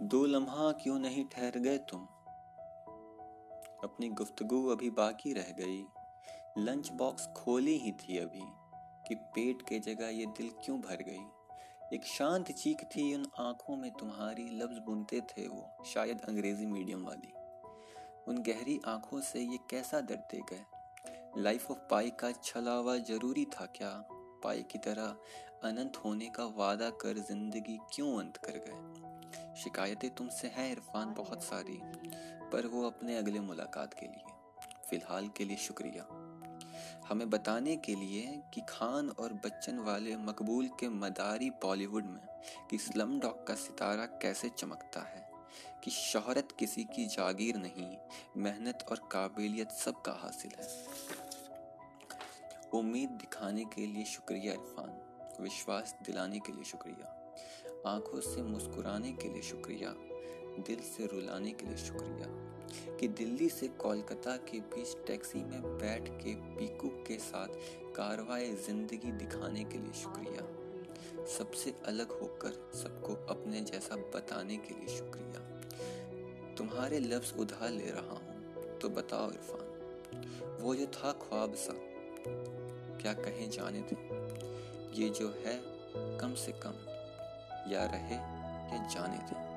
دو لمحہ کیوں نہیں ٹھہر گئے تم؟ اپنی گفتگو ابھی باقی رہ گئی۔ لنچ باکس کھولی ہی تھی ابھی کہ پیٹ کے جگہ یہ دل کیوں بھر گئی۔ ایک شانت چیک تھی ان آنکھوں میں تمہاری لفظ بنتے تھے وہ، شاید انگریزی میڈیم والی۔ ان گہری آنکھوں سے یہ کیسا ڈرتے گئے؟ لائف آف پائی کا چھلاوا ضروری تھا کیا؟ پائی کی طرح اننت ہونے کا وعدہ کر زندگی کیوں انت کر گئے؟ شکایتیں تم سے ہیں، عرفان، بہت ساری، پر وہ اپنے اگلے ملاقات کے لیے۔ فی الحال کے لیے شکریہ۔ ہمیں بتانے کے لیے کہ خان اور بچن والے مقبول کے مداری بالی ووڈ میں کہ سلم ڈاک کا ستارہ کیسے چمکتا ہے، کہ شہرت کسی کی جاگیر نہیں، محنت اور قابلیت سب کا حاصل ہے۔ امید دکھانے کے لیے شکریہ، عرفان۔ وشواس دلانے کے لیے شکریہ۔ آنکھوں سے مسکرانے کے لیے شکریہ۔ دل سے رلانے کے لیے شکریہ۔ کہ دلی سے کولکتہ کے بیچ ٹیکسی میں بیٹھ کے پیکو کے ساتھ کاروائے زندگی دکھانے کے لیے شکریہ۔ سب سے الگ ہو کر سب کو اپنے جیسا بتانے کے لیے شکریہ۔ تمہارے لفظ ادھار لے رہا ہوں۔ تو بتاؤ، عرفان۔ وہ جو تھا خواب سا۔ کیا کہیں جانے دیں؟ یہ جو ہے کم سے کم یا رہے یا جانے دیں۔